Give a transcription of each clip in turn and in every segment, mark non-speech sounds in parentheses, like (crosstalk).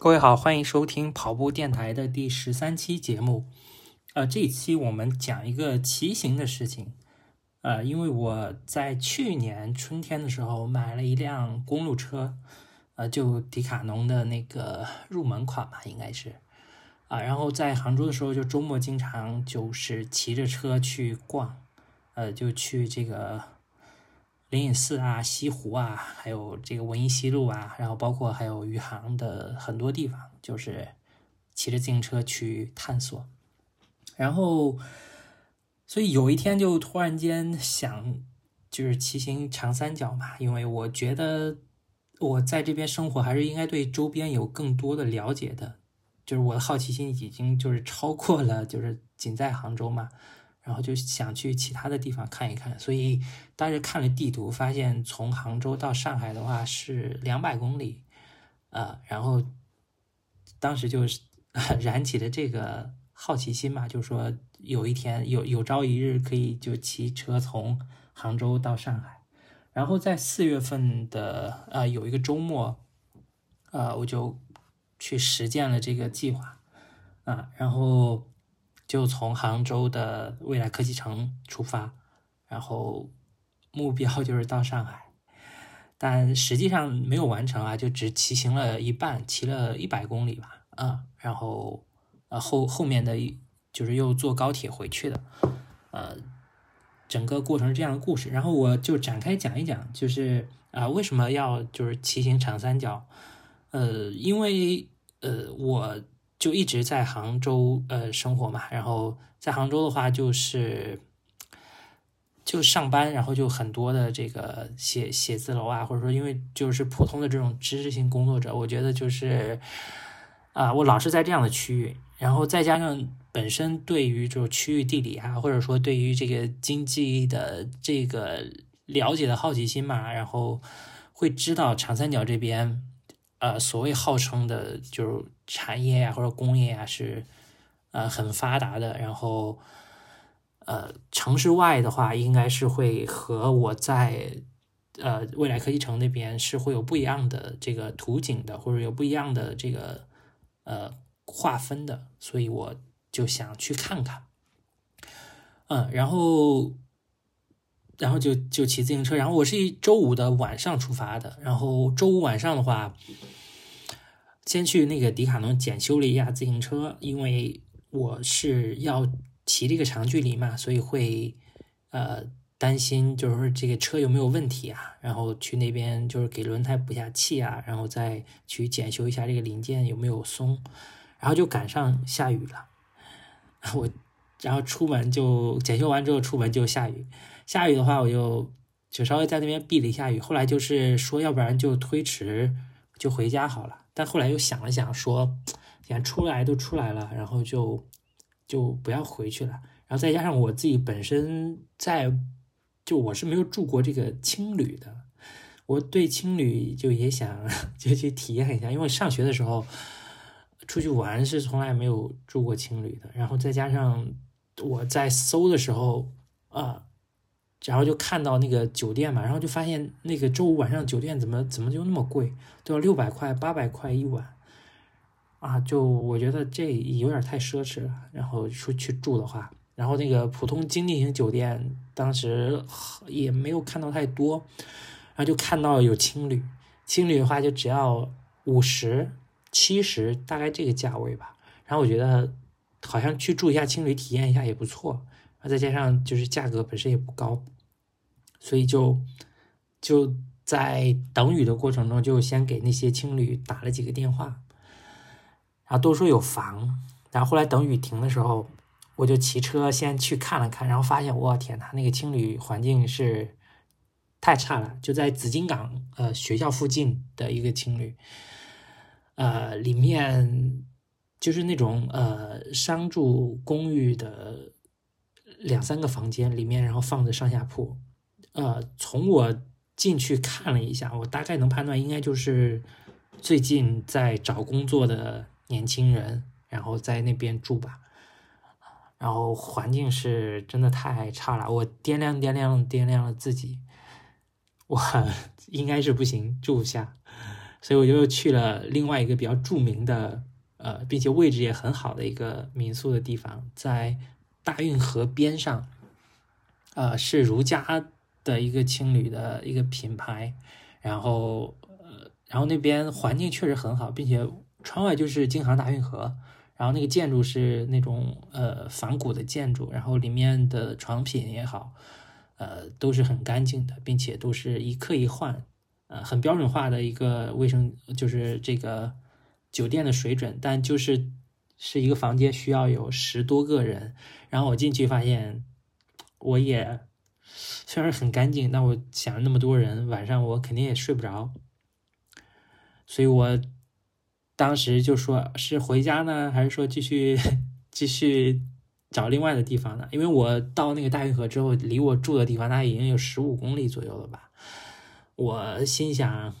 各位好，欢迎收听跑步电台的第十三期节目。呃，这一期我们讲一个骑行的事情。呃，因为我在去年春天的时候买了一辆公路车，呃，就迪卡侬的那个入门款吧，应该是。啊，然后在杭州的时候，就周末经常就是骑着车去逛，呃，就去这个灵隐寺啊、西湖啊，还有这个文艺西路啊，然后包括还有余杭的很多地方，就是骑着自行车去探索。然后，所以有一天就突然间想，就是骑行长三角嘛，因为我觉得我在这边生活，还是应该对周边有更多的了解的。就是我的好奇心已经就是超过了，就是仅在杭州嘛，然后就想去其他的地方看一看。所以当时看了地图，发现从杭州到上海的话是两百公里，呃，然后当时就是 (laughs) 燃起了这个好奇心嘛，就说有一天有有朝一日可以就骑车从杭州到上海。然后在四月份的呃有一个周末，呃我就。去实践了这个计划，啊，然后就从杭州的未来科技城出发，然后 (laughs) 目标就是到上海，但实际上没有完成啊，就只骑行了一半，骑了一百公里吧，啊，然后呃后后面的就是又坐高铁回去的，呃，整个过程是这样的故事，然后我就展开讲一讲，就是啊为什么要就是骑行长三角。呃，因为呃，我就一直在杭州呃生活嘛，然后在杭州的话就是就上班，然后就很多的这个写写字楼啊，或者说因为就是普通的这种知识性工作者，我觉得就是啊，我老是在这样的区域，然后再加上本身对于这种区域地理啊，或者说对于这个经济的这个了解的好奇心嘛，然后会知道长三角这边。呃，所谓号称的，就是产业呀或者工业啊，是呃很发达的。然后，呃，城市外的话，应该是会和我在呃未来科技城那边是会有不一样的这个图景的，或者有不一样的这个呃划分的。所以我就想去看看。嗯，然后。然后就就骑自行车，然后我是一周五的晚上出发的，然后周五晚上的话，先去那个迪卡侬检修了一下自行车，因为我是要骑这个长距离嘛，所以会呃担心就是说这个车有没有问题啊，然后去那边就是给轮胎补下气啊，然后再去检修一下这个零件有没有松，然后就赶上下雨了，(laughs) 我然后出门就检修完之后出门就下雨。下雨的话，我就就稍微在那边避了一下雨。后来就是说，要不然就推迟，就回家好了。但后来又想了想，说，既然出来都出来了，然后就就不要回去了。然后再加上我自己本身在，就我是没有住过这个青旅的，我对青旅就也想 (laughs) 就去体验一下。因为上学的时候出去玩是从来没有住过青旅的。然后再加上我在搜的时候啊。然后就看到那个酒店嘛，然后就发现那个周五晚上酒店怎么怎么就那么贵，都要六百块、八百块一晚，啊，就我觉得这有点太奢侈了。然后出去住的话，然后那个普通经济型酒店当时也没有看到太多，然后就看到有青旅，青旅的话就只要五十、七十，大概这个价位吧。然后我觉得好像去住一下青旅体验一下也不错。再加上就是价格本身也不高，所以就就在等雨的过程中，就先给那些青旅打了几个电话，然后都说有房。然后后来等雨停的时候，我就骑车先去看了看，然后发现我天呐，那个青旅环境是太差了，就在紫金港呃学校附近的一个青旅，呃里面就是那种呃商住公寓的。两三个房间里面，然后放着上下铺，呃，从我进去看了一下，我大概能判断应该就是最近在找工作的年轻人，然后在那边住吧。然后环境是真的太差了，我掂量掂量掂量了自己，我 (laughs) 应该是不行住不下。所以我就去了另外一个比较著名的，呃，并且位置也很好的一个民宿的地方，在大运河边上，呃，是如家的一个青旅的一个品牌，然后呃，然后那边环境确实很好，并且窗外就是京杭大运河，然后那个建筑是那种呃仿古的建筑，然后里面的床品也好，呃，都是很干净的，并且都是一客一换。呃，很标准化的一个卫生，就是这个酒店的水准，但就是是一个房间需要有十多个人，然后我进去发现，我也虽然很干净，但我想那么多人，晚上我肯定也睡不着，所以我当时就说是回家呢，还是说继续继续找另外的地方呢？因为我到那个大运河之后，离我住的地方大概已经有十五公里左右了吧。我心想，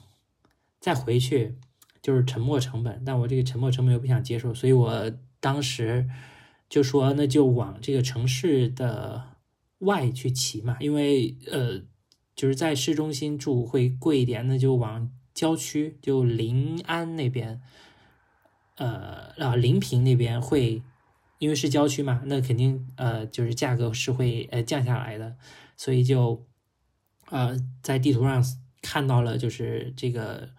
再回去就是沉没成本，但我这个沉没成本又不想接受，所以我当时就说，那就往这个城市的外去骑嘛，因为呃，就是在市中心住会贵一点，那就往郊区，就临安那边，呃啊临平那边会，因为是郊区嘛，那肯定呃就是价格是会呃降下来的，所以就呃在地图上。看到了，就是这个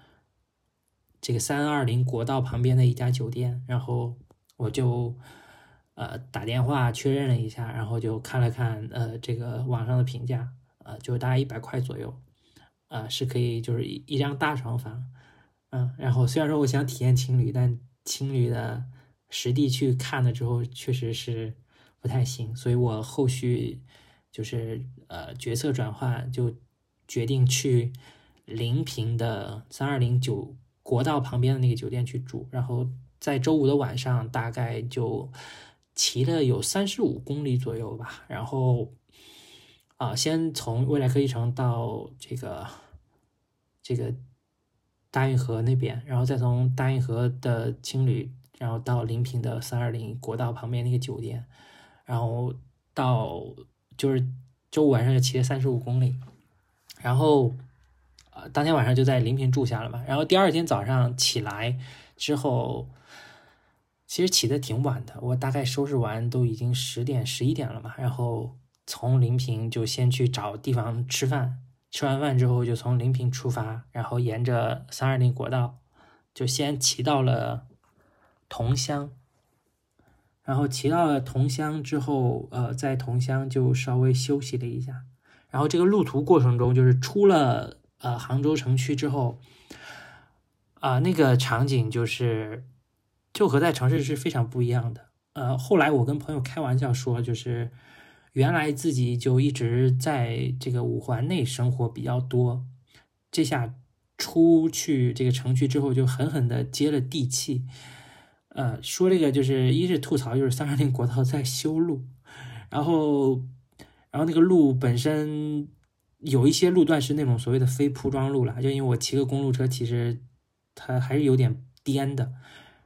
这个三二零国道旁边的一家酒店，然后我就呃打电话确认了一下，然后就看了看呃这个网上的评价，呃就大概一百块左右，呃是可以就是一一张大床房，嗯，然后虽然说我想体验情侣，但情侣的实地去看了之后确实是不太行，所以我后续就是呃决策转换就。决定去临平的三二零九国道旁边的那个酒店去住，然后在周五的晚上大概就骑了有三十五公里左右吧，然后啊，先从未来科技城到这个这个大运河那边，然后再从大运河的青旅，然后到临平的三二零国道旁边那个酒店，然后到就是周五晚上就骑了三十五公里。然后，当天晚上就在临平住下了嘛。然后第二天早上起来之后，其实起的挺晚的。我大概收拾完都已经十点、十一点了嘛。然后从临平就先去找地方吃饭，吃完饭之后就从临平出发，然后沿着三二零国道就先骑到了桐乡。然后骑到了桐乡之后，呃，在桐乡就稍微休息了一下。然后这个路途过程中，就是出了呃杭州城区之后，啊那个场景就是就和在城市是非常不一样的。呃，后来我跟朋友开玩笑说，就是原来自己就一直在这个五环内生活比较多，这下出去这个城区之后，就狠狠的接了地气。呃，说这个就是一是吐槽，就是三二零国道在修路，然后。然后那个路本身有一些路段是那种所谓的非铺装路了，就因为我骑个公路车，其实它还是有点颠的，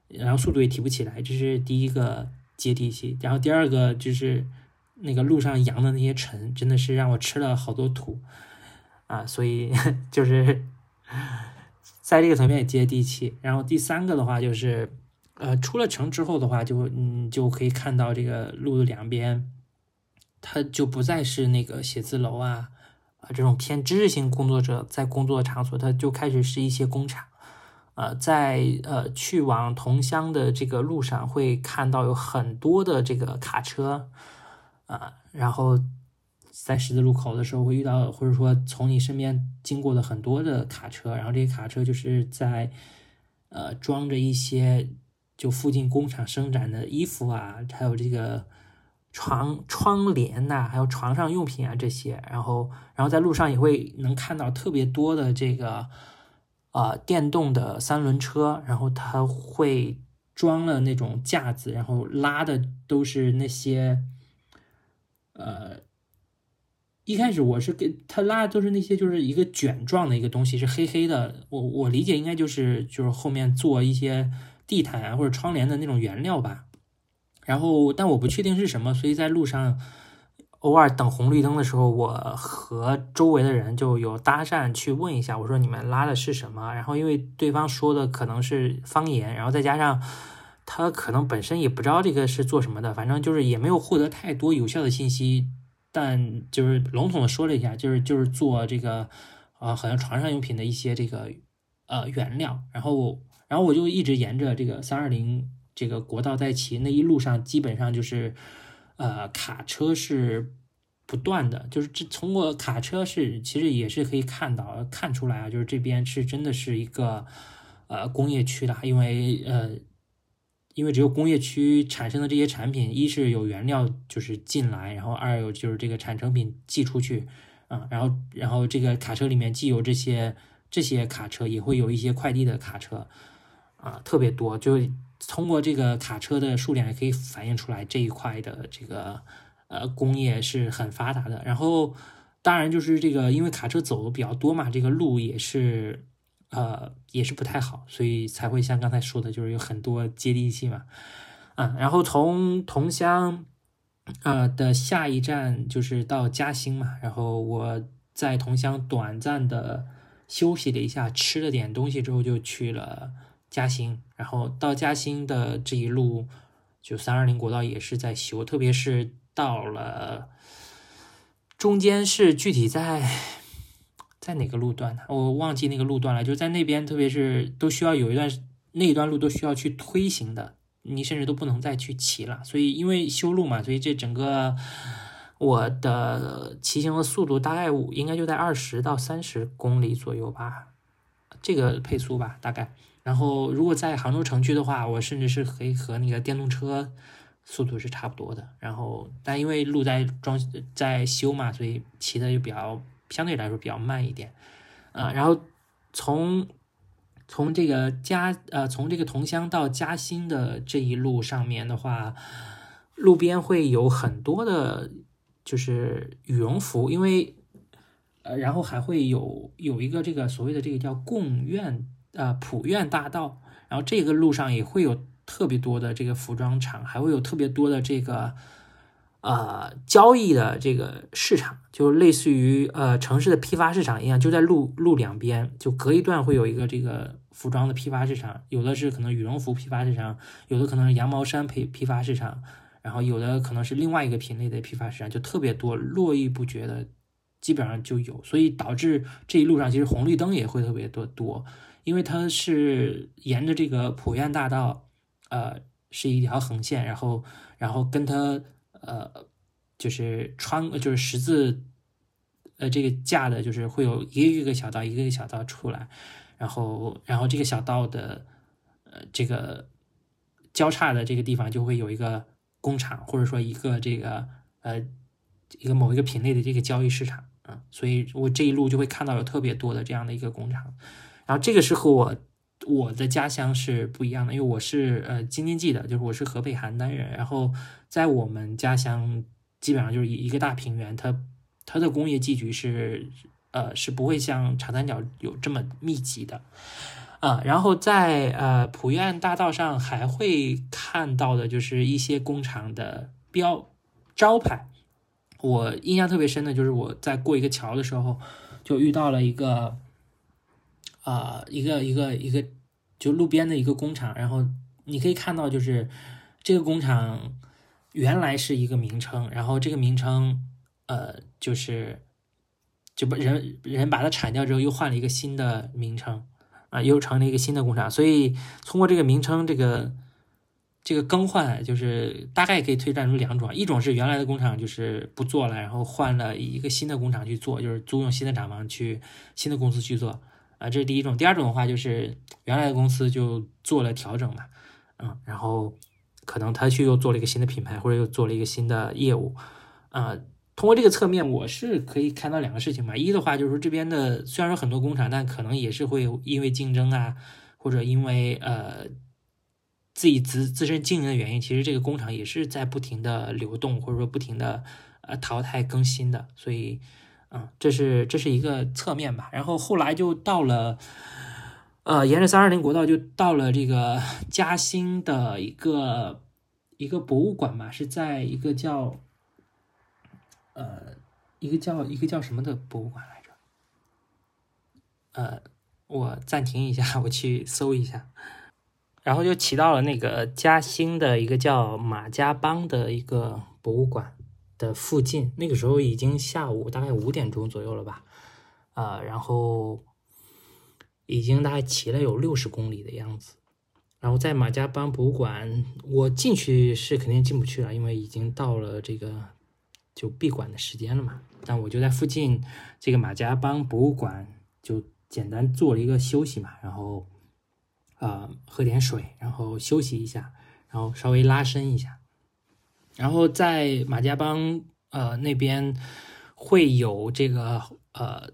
然后速度也提不起来，这是第一个接地气。然后第二个就是那个路上扬的那些尘，真的是让我吃了好多土啊，所以 (laughs) 就是在这个层面也接地气。然后第三个的话就是，呃，出了城之后的话，就嗯就可以看到这个路的两边。它就不再是那个写字楼啊啊这种偏知识性工作者在工作场所，它就开始是一些工厂。呃，在呃去往桐乡的这个路上，会看到有很多的这个卡车啊，然后在十字路口的时候会遇到，或者说从你身边经过的很多的卡车，然后这些卡车就是在呃装着一些就附近工厂生产的衣服啊，还有这个。床窗帘呐，还有床上用品啊这些，然后然后在路上也会能看到特别多的这个啊电动的三轮车，然后它会装了那种架子，然后拉的都是那些呃一开始我是给他拉的都是那些就是一个卷状的一个东西，是黑黑的，我我理解应该就是就是后面做一些地毯啊或者窗帘的那种原料吧。然后，但我不确定是什么，所以在路上偶尔等红绿灯的时候，我和周围的人就有搭讪去问一下，我说你们拉的是什么？然后因为对方说的可能是方言，然后再加上他可能本身也不知道这个是做什么的，反正就是也没有获得太多有效的信息，但就是笼统的说了一下，就是就是做这个呃好像床上用品的一些这个呃原料，然后然后我就一直沿着这个三二零这个国道在骑，那一路上基本上就是。呃，卡车是不断的，就是这通过卡车是其实也是可以看到看出来啊，就是这边是真的是一个呃工业区的，因为呃因为只有工业区产生的这些产品，一是有原料就是进来，然后二有就是这个产成品寄出去啊，然后然后这个卡车里面既有这些这些卡车，也会有一些快递的卡车啊，特别多就。通过这个卡车的数量也可以反映出来这一块的这个呃工业是很发达的。然后当然就是这个，因为卡车走的比较多嘛，这个路也是呃也是不太好，所以才会像刚才说的，就是有很多接地气嘛。啊，然后从桐乡呃的下一站就是到嘉兴嘛，然后我在桐乡短暂的休息了一下，吃了点东西之后就去了。嘉兴，然后到嘉兴的这一路，就三二零国道也是在修，特别是到了中间是具体在在哪个路段呢？我忘记那个路段了，就在那边，特别是都需要有一段那一段路都需要去推行的，你甚至都不能再去骑了。所以因为修路嘛，所以这整个我的骑行的速度大概应该就在二十到三十公里左右吧，这个配速吧，大概。然后，如果在杭州城区的话，我甚至是可以和那个电动车速度是差不多的。然后，但因为路在装在修嘛，所以骑的就比较相对来说比较慢一点。啊，然后从从这个嘉呃从这个桐乡到嘉兴的这一路上面的话，路边会有很多的，就是羽绒服，因为呃，然后还会有有一个这个所谓的这个叫贡院。呃，普院大道，然后这个路上也会有特别多的这个服装厂，还会有特别多的这个呃交易的这个市场，就类似于呃城市的批发市场一样，就在路路两边，就隔一段会有一个这个服装的批发市场，有的是可能羽绒服批发市场，有的可能是羊毛衫批批发市场，然后有的可能是另外一个品类的批发市场，就特别多，络绎不绝的，基本上就有，所以导致这一路上其实红绿灯也会特别多多。因为它是沿着这个普院大道，呃，是一条横线，然后，然后跟它，呃，就是穿，就是十字，呃，这个架的，就是会有一个一个小道，一个一个小道出来，然后，然后这个小道的，呃，这个交叉的这个地方就会有一个工厂，或者说一个这个，呃，一个某一个品类的这个交易市场，啊，所以我这一路就会看到有特别多的这样的一个工厂。然后这个是和我我的家乡是不一样的，因为我是呃京津冀的，就是我是河北邯郸人。然后在我们家乡，基本上就是一一个大平原，它它的工业集聚是呃是不会像长三角有这么密集的啊。然后在呃普院大道上还会看到的就是一些工厂的标招牌。我印象特别深的就是我在过一个桥的时候，就遇到了一个。啊，一个一个一个，就路边的一个工厂，然后你可以看到，就是这个工厂原来是一个名称，然后这个名称，呃，就是就把人人把它铲掉之后，又换了一个新的名称，啊，又成了一个新的工厂。所以通过这个名称，这个这个更换，就是大概可以推断出两种：一种是原来的工厂就是不做了，然后换了一个新的工厂去做，就是租用新的厂房去新的公司去做。啊，这是第一种。第二种的话，就是原来的公司就做了调整嘛，嗯，然后可能他去又做了一个新的品牌，或者又做了一个新的业务，啊，通过这个侧面，我是可以看到两个事情嘛。一的话就是说，这边的虽然说很多工厂，但可能也是会因为竞争啊，或者因为呃自己自自身经营的原因，其实这个工厂也是在不停的流动，或者说不停的呃淘汰更新的，所以。啊，这是这是一个侧面吧，然后后来就到了，呃，沿着三二零国道就到了这个 (laughs) 嘉兴的一个一个博物馆嘛，是在一个叫呃，一个叫一个叫什么的博物馆来着？呃，我暂停一下，(laughs) 我去搜一下。然后就骑到了那个嘉兴的一个叫马家浜的一个博物馆的附近。那个时候已经下午大概五点钟左右了吧？啊，然后已经大概骑了有六十公里的样子。然后在马家浜博物馆，我进去是肯定进不去了，因为已经到了这个就闭馆的时间了嘛。但我就在附近这个马家浜博物馆就。简单做了一个休息嘛，然后，啊，喝点水，然后休息一下，然后稍微拉伸一下，然后在马家浜呃那边会有这个呃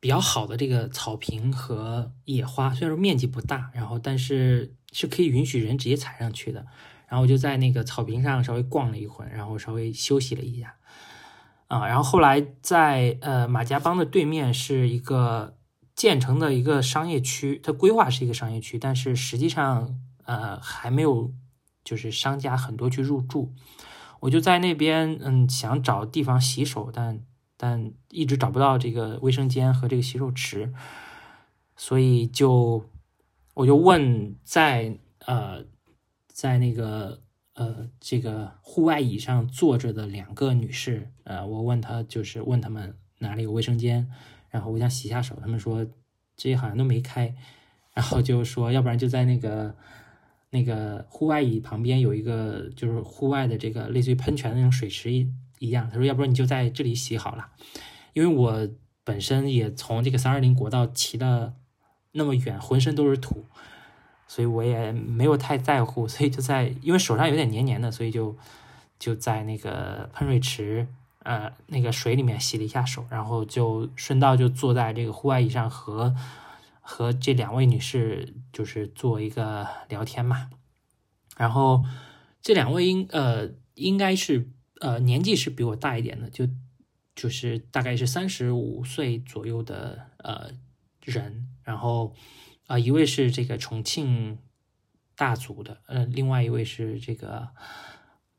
比较好的这个草坪和野花，虽然说面积不大，然后但是是可以允许人直接踩上去的。然后我就在那个草坪上稍微逛了一会儿，然后稍微休息了一下，啊，然后后来在呃马家浜的对面是一个。建成的一个商业区，它规划是一个商业区，但是实际上，呃，还没有就是商家很多去入住。我就在那边，嗯，想找地方洗手，但但一直找不到这个卫生间和这个洗手池，所以就我就问在呃在那个呃这个户外椅上坐着的两个女士，呃，我问她就是问他们哪里有卫生间。然后我想洗下手，他们说这些好像都没开，然后就说要不然就在那个那个户外椅旁边有一个就是户外的这个类似于喷泉的那种水池一一样，他说要不然你就在这里洗好了，因为我本身也从这个三二零国道骑了那么远，浑身都是土，所以我也没有太在乎，所以就在因为手上有点黏黏的，所以就就在那个喷水池。呃，那个水里面洗了一下手，然后就顺道就坐在这个户外椅上和和这两位女士就是做一个聊天嘛。然后这两位应呃应该是呃年纪是比我大一点的，就就是大概是三十五岁左右的呃人。然后啊一位是这个重庆大族的，呃另外一位是这个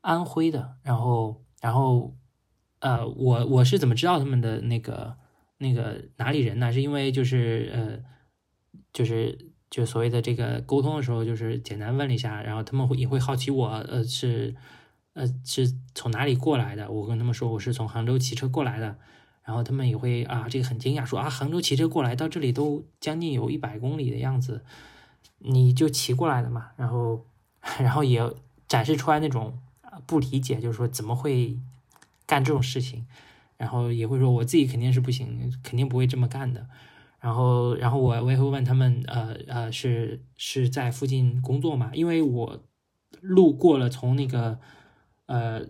安徽的。然后然后。呃，我我是怎么知道他们的那个那个哪里人呢？是因为就是呃，就是就所谓的这个沟通的时候，就是简单问了一下，然后他们会也会好奇我呃是呃是从哪里过来的。我跟他们说我是从杭州骑车过来的，然后他们也会啊这个很惊讶，说啊杭州骑车过来到这里都将近有一百公里的样子，你就骑过来的嘛？然后 (laughs) 然后也展示出来那种不理解，就是说怎么会？干这种事情，然后也会说我自己肯定是不行，肯定不会这么干的。然后，然后我我也会问他们，呃呃，是是在附近工作嘛？因为我路过了从那个呃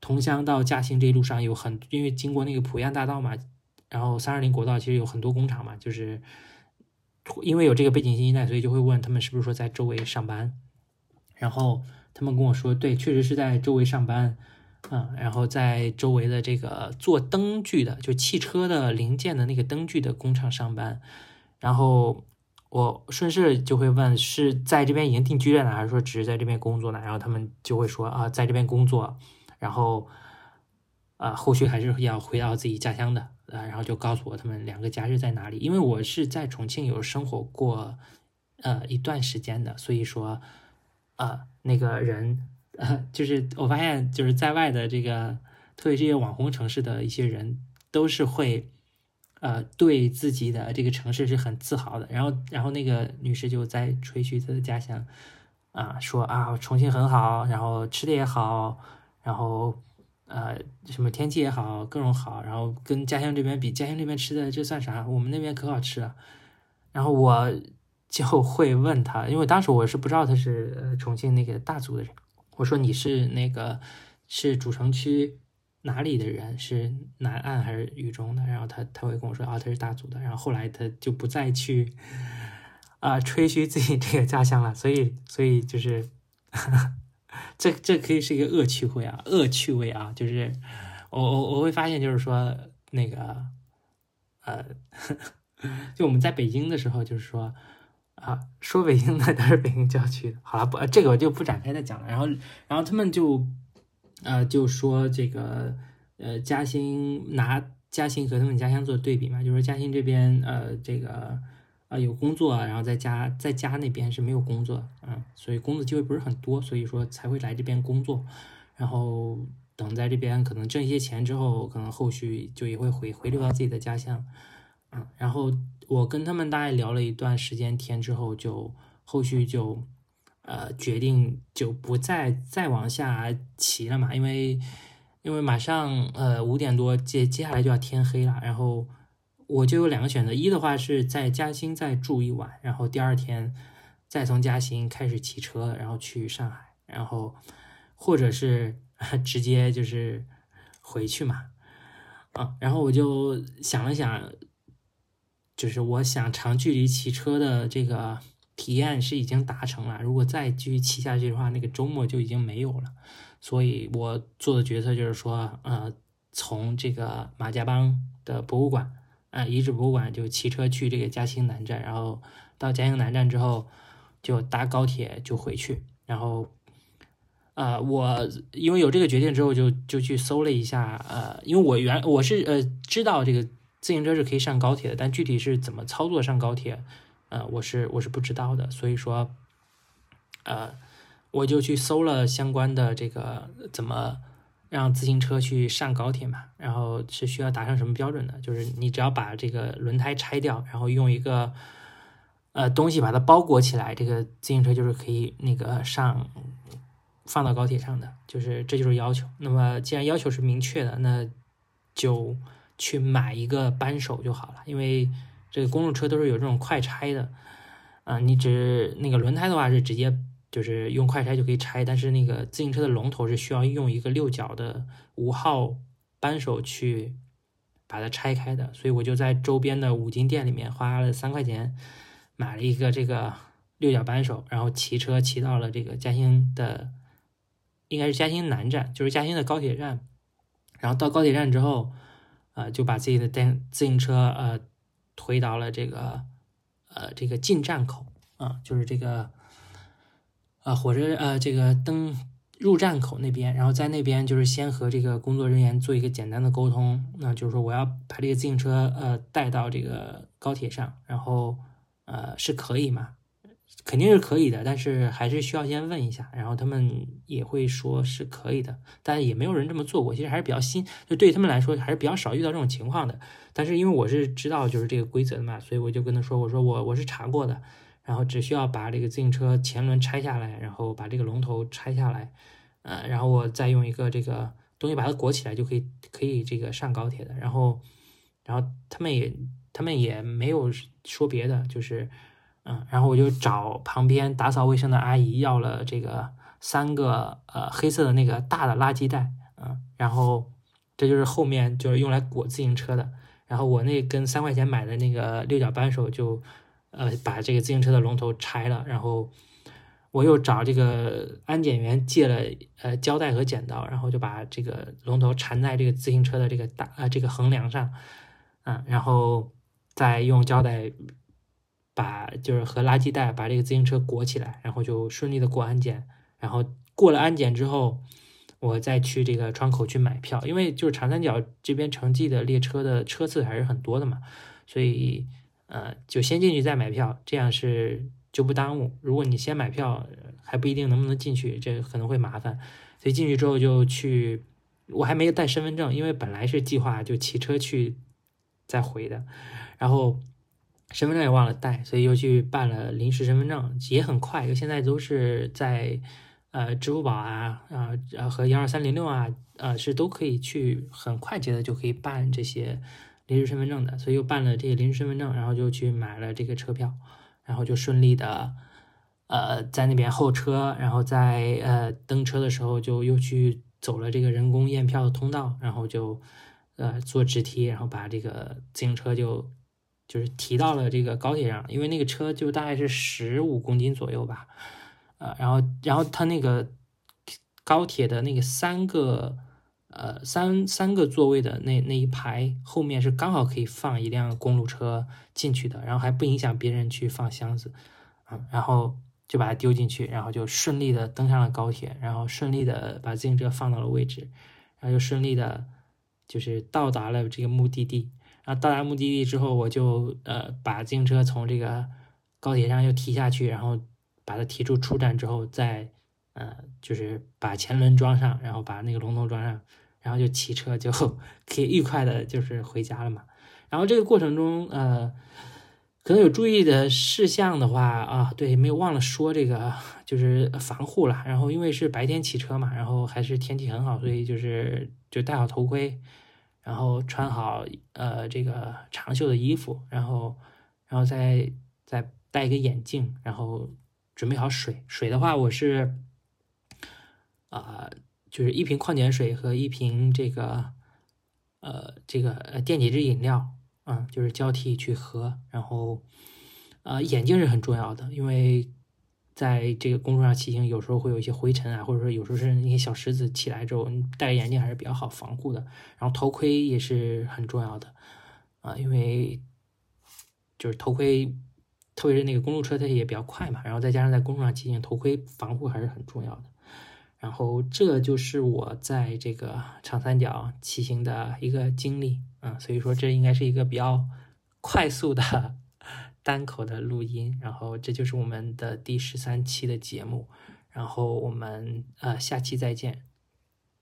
桐乡到嘉兴这一路上有很，因为经过那个濮阳大道嘛，然后三二零国道其实有很多工厂嘛，就是因为有这个背景信息在，所以就会问他们是不是说在周围上班。然后他们跟我说，对，确实是在周围上班。嗯，然后在周围的这个做灯具的，就汽车的零件的那个灯具的工厂上班，然后我顺势就会问是在这边已经定居了呢，还是说只是在这边工作呢？然后他们就会说啊，在这边工作，然后啊，后续还是要回到自己家乡的，啊，然后就告诉我他们两个家是在哪里，因为我是在重庆有生活过呃一段时间的，所以说啊，那个人。就是我发现，就是在外的这个，特别这些网红城市的一些人，都是会，呃，对自己的这个城市是很自豪的。然后，然后那个女士就在吹嘘她的家乡，啊，说啊，重庆很好，然后吃的也好，然后呃，什么天气也好，各种好，然后跟家乡这边比，家乡这边吃的这算啥？我们那边可好吃了。然后我就会问他，因为当时我是不知道他是重庆那个大族的人。我说你是那个是主城区哪里的人？是南岸还是渝中的？然后他他会跟我说啊，他是大族的。然后后来他就不再去啊吹嘘自己这个家乡了。所以所以就是 (laughs) 这这可以是一个恶趣味啊，恶趣味啊，就是我我我会发现就是说那个呃，(laughs) 就我们在北京的时候，就是说。啊，说北京的 (laughs) 都是北京郊区的。好了，不，这个我就不展开再讲了。然后，然后他们就，呃，就说这个，呃嘉兴拿嘉兴和他们家乡做对比嘛，就是嘉兴这边呃这个啊有工作，然后在家在家那边是没有工作，嗯，所以工作机会不是很多，所以说才会来这边工作，然后等在这边可能挣一些钱之后，可能后续就也会回回流到自己的家乡，嗯，然后我跟他们大概聊了一段时间天之后，就后续就。呃，决定就不再再往下骑了嘛，因为因为马上呃五点多接接下来就要天黑了，然后我就有两个选择，一的话是在嘉兴再住一晚，然后第二天再从嘉兴开始骑车，然后去上海，然后或者是 (laughs) 直接就是回去嘛，啊，然后我就想了想，就是我想长距离骑车的这个。体验是已经达成了，如果再继续骑下去的话，那个周末就已经没有了。所以我做的决策就是说，呃，从这个马家浜的博物馆，呃，遗址博物馆就骑车去这个嘉兴南站，然后到嘉兴南站之后就搭高铁就回去。然后，呃，我因为有这个决定之后，就就去搜了一下，呃，因为我原我是呃知道这个自行车是可以上高铁的，但具体是怎么操作上高铁？呃，我是我是不知道的，所以说，呃，我就去搜了相关的这个怎么让自行车去上高铁嘛，然后是需要达成什么标准的？就是你只要把这个轮胎拆掉，然后用一个呃东西把它包裹起来，这个自行车就是可以那个上放到高铁上的，就是这就是要求。那么既然要求是明确的，那就去买一个扳手就好了，因为。这个公路车都是有这种快拆的，啊，你只那个轮胎的话是直接就是用快拆就可以拆，但是那个自行车的龙头是需要用一个六角的五号扳手去把它拆开的，所以我就在周边的五金店里面花了三块钱买了一个这个六角扳手，然后骑车骑到了这个嘉兴的，应该是嘉兴南站，就是嘉兴的高铁站，然后到高铁站之后，啊，就把自己的电自行车呃。推到了这个，呃，这个进站口啊，就是这个，呃，火车呃，这个登入站口那边，然后在那边就是先和这个工作人员做一个简单的沟通，那就是说我要把这个自行车呃带到这个高铁上，然后呃是可以吗？肯定是可以的，但是还是需要先问一下，然后他们也会说是可以的，但也没有人这么做过，其实还是比较新，就对他们来说还是比较少遇到这种情况的。但是因为我是知道就是这个规则的嘛，所以我就跟他说，我说我我是查过的，然后只需要把这个自行车前轮拆下来，然后把这个龙头拆下来，呃，然后我再用一个这个东西把它裹起来，就可以可以这个上高铁的。然后，然后他们也他们也没有说别的，就是。嗯，然后我就找旁边打扫卫生的阿姨要了这个三个呃黑色的那个大的垃圾袋，嗯，然后这就是后面就是用来裹自行车的。然后我那根三块钱买的那个六角扳手就呃把这个自行车的龙头拆了，然后我又找这个安检员借了呃胶带和剪刀，然后就把这个龙头缠在这个自行车的这个大呃这个横梁上，嗯，然后再用胶带。把就是和垃圾袋把这个自行车裹起来，然后就顺利的过安检，然后过了安检之后，我再去这个窗口去买票，因为就是长三角这边城际的列车的车次还是很多的嘛，所以呃就先进去再买票，这样是就不耽误。如果你先买票还不一定能不能进去，这可能会麻烦，所以进去之后就去，我还没有带身份证，因为本来是计划就骑车去再回的，然后。身份证也忘了带，所以又去办了临时身份证，也很快，因为现在都是在呃支付宝啊啊和幺二三零六啊呃是都可以去很快捷的就可以办这些临时身份证的，所以又办了这些临时身份证，然后就去买了这个车票，然后就顺利的呃在那边候车，然后在呃登车的时候就又去走了这个人工验票的通道，然后就呃坐直梯，然后把这个自行车就。就是提到了这个高铁上，因为那个车就大概是十五公斤左右吧，呃，然后，然后它那个高铁的那个三个，呃，三三个座位的那那一排后面是刚好可以放一辆公路车进去的，然后还不影响别人去放箱子，嗯，然后就把它丢进去，然后就顺利的登上了高铁，然后顺利的把自行车放到了位置，然后就顺利的就是到达了这个目的地。啊到达目的地之后，我就呃把自行车从这个高铁上又提下去，然后把它提出出站之后，再呃就是把前轮装上，然后把那个龙头装上，然后就骑车就可以愉快的就是回家了嘛。然后这个过程中呃可能有注意的事项的话啊，对，没有忘了说这个就是防护了。然后因为是白天骑车嘛，然后还是天气很好，所以就是就戴好头盔。然后穿好呃这个长袖的衣服，然后然后再再戴一个眼镜，然后准备好水。水的话，我是啊，就是一瓶矿泉水和一瓶这个呃这个呃电解质饮料，嗯，就是交替去喝。然后呃眼镜是很重要的，因为。在这个公路上骑行，有时候会有一些灰尘啊，或者说有时候是那些小石子起来之后，你戴眼镜还是比较好防护的。然后头盔也是很重要的啊，因为就是头盔，特别是那个公路车它也比较快嘛，然后再加上在公路上骑行，头盔防护还是很重要的。然后这就是我在这个长三角骑行的一个经历啊，所以说这应该是一个比较快速的。单口的录音，然后这就是我们的第十三期的节目，然后我们呃下期再见。